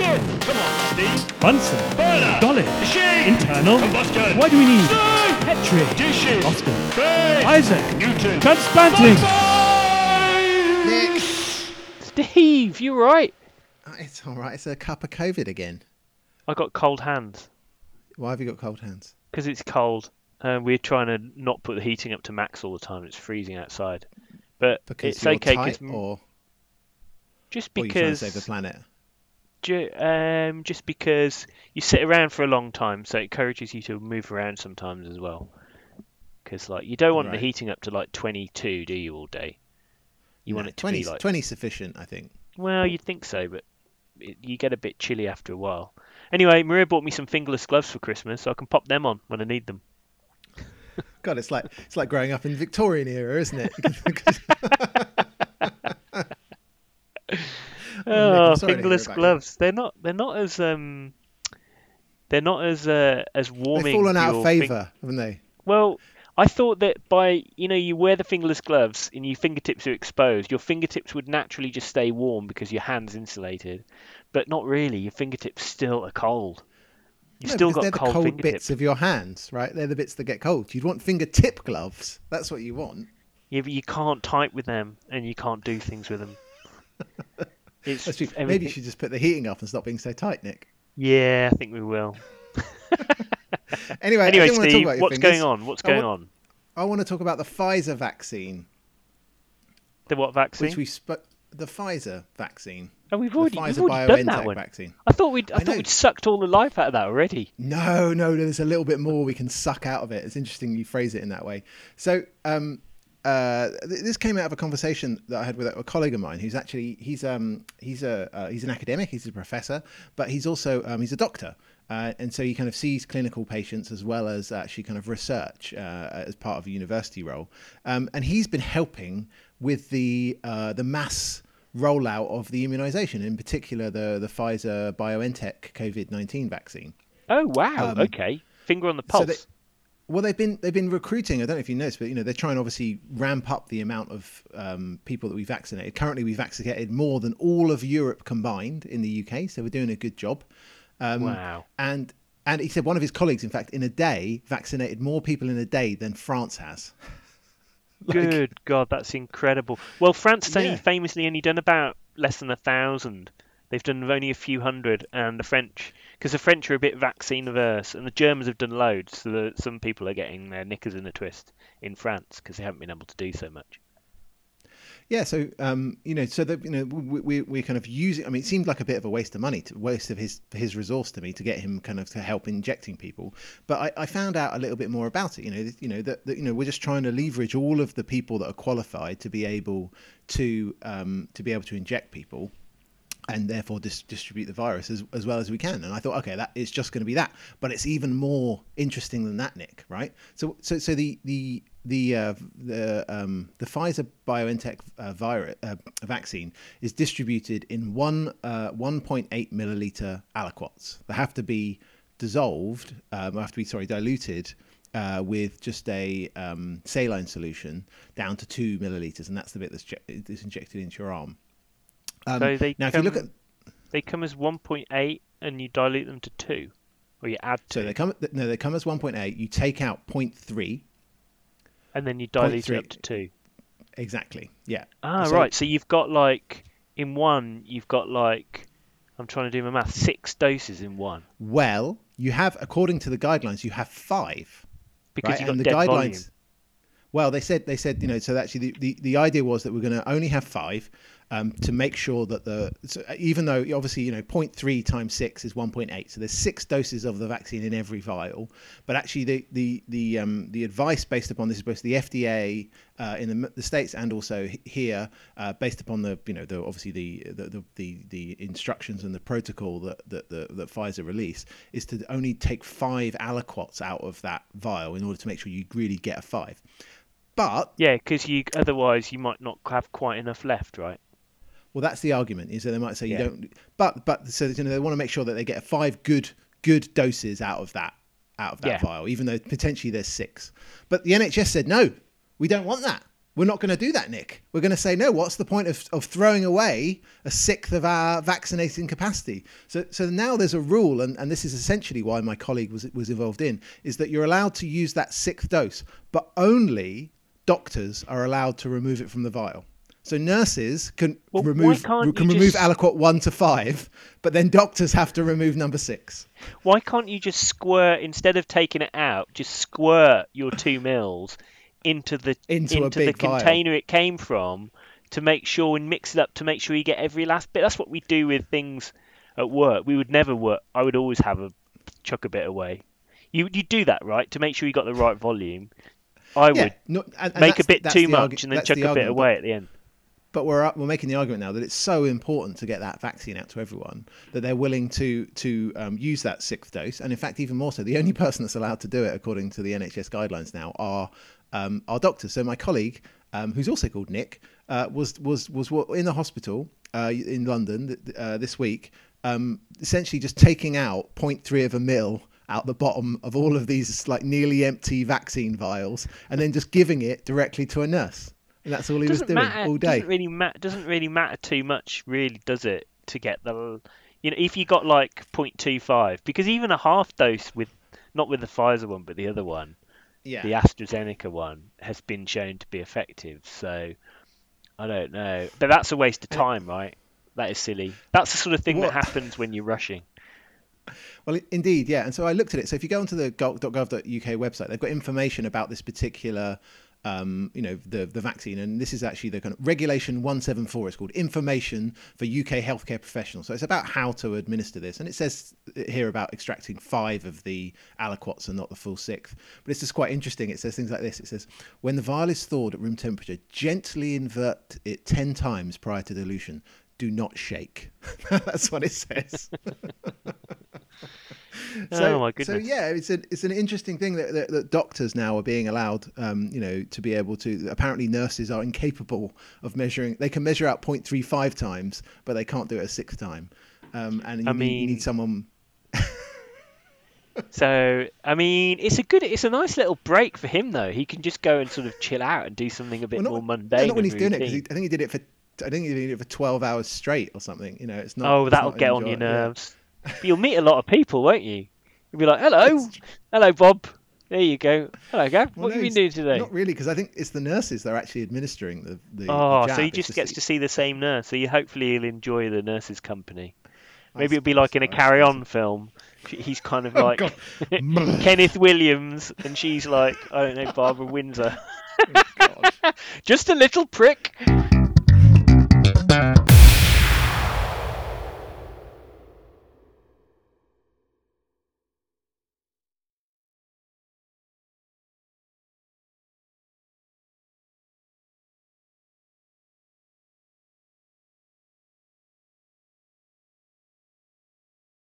Ignition! Come on, Steve. Bunsen. Burner. Dolly. Machine. Internal. Combustion. Why do we need Steam. Petri? Dishes. Oscar. Base. Isaac. Newton. Transplanting. Five. Nick. Steve, you right? Oh, It's all right. It's a cup of COVID again. I got cold hands Why have you got cold hands? because it's cold. And we're trying to not put the heating up to max all the time. It's freezing outside. But Because it's you're okay tight, 'cause m- or, just or you're trying to because save the planet. Ju- um, just because you sit around for a long time, so it encourages you to move around sometimes as well. Because like you don't want Right. the heating up to like 22, do you, all day? You want it to 20, be like 20 sufficient, I think. Well, you'd think so, but it, you get a bit chilly after a while. Anyway, Maria bought me some fingerless gloves for Christmas, so I can pop them on when I need them. God, it's like it's like growing up in the Victorian era, isn't it? Oh, I'm sorry to hear fingerless gloves. They're not. They're not as um. They're not as uh, as warming. They've fallen out of your fing- favour, haven't they? Well, I thought that by you know you wear the fingerless gloves and your fingertips are exposed, your fingertips would naturally just stay warm because your hands insulated, but not really. Your fingertips still are cold. You've No, still got they're the cold, cold bits of your hands, right? They're the bits that get cold. You'd want fingertip gloves. That's what you want. Yeah, but you can't type with them and you can't do things with them. It's. Maybe you should just put the heating up and stop being so tight, Nick. Yeah, I think we will. Anyway, Anyway, I didn't want to talk Steve, what's fingers. going on? What's I going want- on? I want to talk about the Pfizer vaccine, The what vaccine? which we sp- the Pfizer vaccine, oh, we've the already, we've Pfizer already done that one. vaccine. I thought we'd, I, I thought know. we'd sucked all the life out of that already. No, no, there's a little bit more we can suck out of it. It's interesting you phrase it in that way. So, um, uh, th- this came out of a conversation that I had with a, colleague of mine who's actually he's um he's a uh, he's an academic, he's a professor, but he's also um, he's a doctor. Uh, and so he kind of sees clinical patients as well as actually kind of research uh, as part of a university role. Um, and he's been helping with the uh, the mass rollout of the immunization, in particular the the Pfizer BioNTech COVID nineteen vaccine. Oh wow! Um, okay, finger on the so pulse. Well, they've been they've been recruiting. I don't know if you noticed, but you know they're trying to obviously ramp up the amount of um, people that we vaccinated. Currently, we've vaccinated more than all of Europe combined in the UK, so we're doing a good job. Um, Wow. And and he said one of his colleagues, in fact, in a day vaccinated more people in a day than France has. Like- Good God, that's incredible. Well, France has only famously only done about less than a thousand. They've done only a few hundred, and the French, because the French are a bit vaccine averse, and the Germans have done loads. So that some people are getting their knickers in a twist in France because they haven't been able to do so much. Yeah, so um, you know, so that you know, we, we we're kind of using. I mean, it seemed like a bit of a waste of money, to waste of his his resource to me to get him kind of to help injecting people. But I, I found out a little bit more about it. You know, you know that, that you know we're just trying to leverage all of the people that are qualified to be able to um, to be able to inject people and therefore dis- distribute the virus as, as well as we can. And I thought, okay, that it's just going to be that, but it's even more interesting than that, Nick. Right? So, so, so the the the uh, the um, the Pfizer BioNTech uh, virus uh, vaccine is distributed in one uh, 1.8 milliliter aliquots. They have to be dissolved. Um, have to be sorry diluted. Uh, with just a um, saline solution down to two milliliters, and that's the bit that's, that's injected into your arm. Um, So they now, if you look at come- They come as 1.8, and you dilute them to two, or you add Two. So they come no, they come as 1.8. You take out 0.3 and then you dilute it up to two. exactly. Yeah. Ah, So- right. So you've got like in one, you've got like I'm trying to do my math. Six doses in one Well, you have according to the guidelines, you have five. because right? you've got and the dead guidelines. volume. Well, they said they said you know so actually the, the, the idea was that we're going to only have five um, to make sure that the so even though obviously you know 0.3 times six is 1.8 so there's six doses of the vaccine in every vial but actually the the the um, the advice based upon this is both the FDA uh, in the, the states and also here uh, based upon the you know the obviously the the, the the the instructions and the protocol that that, that that Pfizer release is to only take five aliquots out of that vial in order to make sure you really get a five but Yeah, because you otherwise you might not have quite enough left, right? Well, that's the argument. Is that they might say Yeah. you don't, but but so you know they want to make sure that they get five good good doses out of that out of that Yeah. vial, even though potentially there's six. But the NHS said no, we don't want that. we're not going to do that, Nick. We're going to say no. What's the point of, of throwing away a sixth of our vaccinating capacity? So so now there's a rule, and, and this is essentially why my colleague was was involved in, is that you're allowed to use that sixth dose, but only doctors are allowed to remove it from the vial. So nurses can Well, remove can you remove aliquot one to five, but then doctors have to remove number six. Why can't you just squirt instead of taking it out? Just squirt your two mils into the Into a the big vial. container it came from to make sure and mix it up to make sure you get every last bit. That's what we do with things at work. We would never work. I would always have a chuck a bit away. You you do that right to make sure you got the right volume. I Yeah, would no, and- and make a bit too much argu- and then chuck the a bit argument, but- away at the end. But we're we're making the argument now that it's so important to get that vaccine out to everyone that they're willing to to um, use that sixth dose, and in fact, even more so, the only person that's allowed to do it according to the NHS guidelines now are um, are doctors. So my colleague, um, who's also called Nick, uh, was was was in the hospital uh, in London uh, this week, um, essentially just taking out 0.3 of a mil out the bottom of all of these like nearly empty vaccine vials, and then just giving it directly to a nurse. And that's all he was doesn't doing matter. all day. Doesn't really matter. Doesn't really matter too much, really, does it? To get the, you know, if you got like 0.25, because even a half dose with, not with the Pfizer one, but the other one, Yeah. the AstraZeneca one, has been shown to be effective. So, I don't know, but that's a waste of uh, time, right? That is silly. That's the sort of thing What? that happens when you're rushing. Well, indeed, yeah. And so I looked at it. So if you go onto the gov- .gov.uk website, they've got information about this particular, um, you know, the the vaccine. And this is actually the kind of regulation 174. It's called information for UK healthcare professionals. So it's about how to administer this. And it says here about extracting five of the aliquots and not the full sixth. But it's just quite interesting. It says things like this. It says when the vial is thawed at room temperature, gently invert it 10 times prior to dilution. Do not shake. That's what it says. Oh, my So yeah, it's an it's an interesting thing that, that, that doctors now are being allowed, um, you know, to be able to. Apparently, nurses are incapable of measuring. They can measure out 0.35 times, but they can't do it a sixth time. Um, and you, I need, you need someone. So, I mean, it's a good, it's a nice little break for him though. He can just go and sort of chill out and do something a bit well, more not, mundane. not when he's doing it because. I think he did it for. I think he did it for 12 hours straight or something. You know, it's not. Oh, that'll not get on your nerves. yeah. But you'll meet a lot of people, won't you? You'll be like, "Hello, hello, Bob. There you go. Hello, Gav. Well, what no, have you been doing today?" Not really, because I think it's the nurses that are actually administering the. the the Oh, so jab. he just gets the- to see the same nurse. So you hopefully he'll enjoy the nurse's company. Maybe it'll be like in a Carry On film. He's kind of Oh, like God. Kenneth Williams, and she's like I don't know Barbara Windsor. Oh, God. Just a little prick.